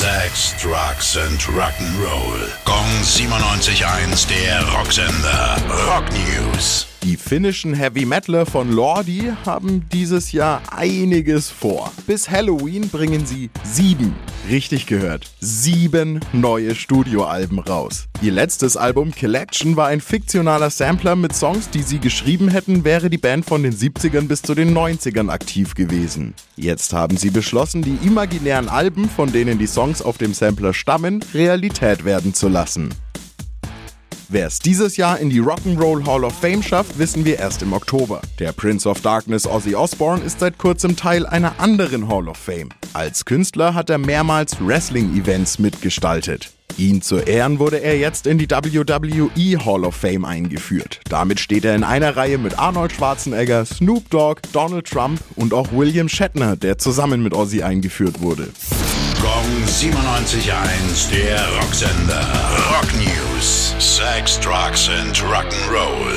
Sex, Drugs and Rock'n'Roll. Gong 97.1, der Rocksender. Rock News. Die finnischen Heavy Metaler von Lordi haben dieses Jahr einiges vor. Bis Halloween bringen sie sieben, richtig gehört, sieben neue Studioalben raus. Ihr letztes Album Collection war ein fiktionaler Sampler mit Songs, die sie geschrieben hätten, wäre die Band von den 70ern bis zu den 90ern aktiv gewesen. Jetzt haben sie beschlossen, die imaginären Alben, von denen die Songs auf dem Sampler stammen, Realität werden zu lassen. Wer es dieses Jahr in die Rock'n'Roll Hall of Fame schafft, wissen wir erst im Oktober. Der Prince of Darkness Ozzy Osbourne ist seit kurzem Teil einer anderen Hall of Fame. Als Künstler hat er mehrmals Wrestling-Events mitgestaltet. Ihn zu Ehren wurde er jetzt in die WWE Hall of Fame eingeführt. Damit steht er in einer Reihe mit Arnold Schwarzenegger, Snoop Dogg, Donald Trump und auch William Shatner, der zusammen mit Ozzy eingeführt wurde. Gong 97.1, der Rocksender. Rock News. Sex, Drugs and Rock'n'Roll.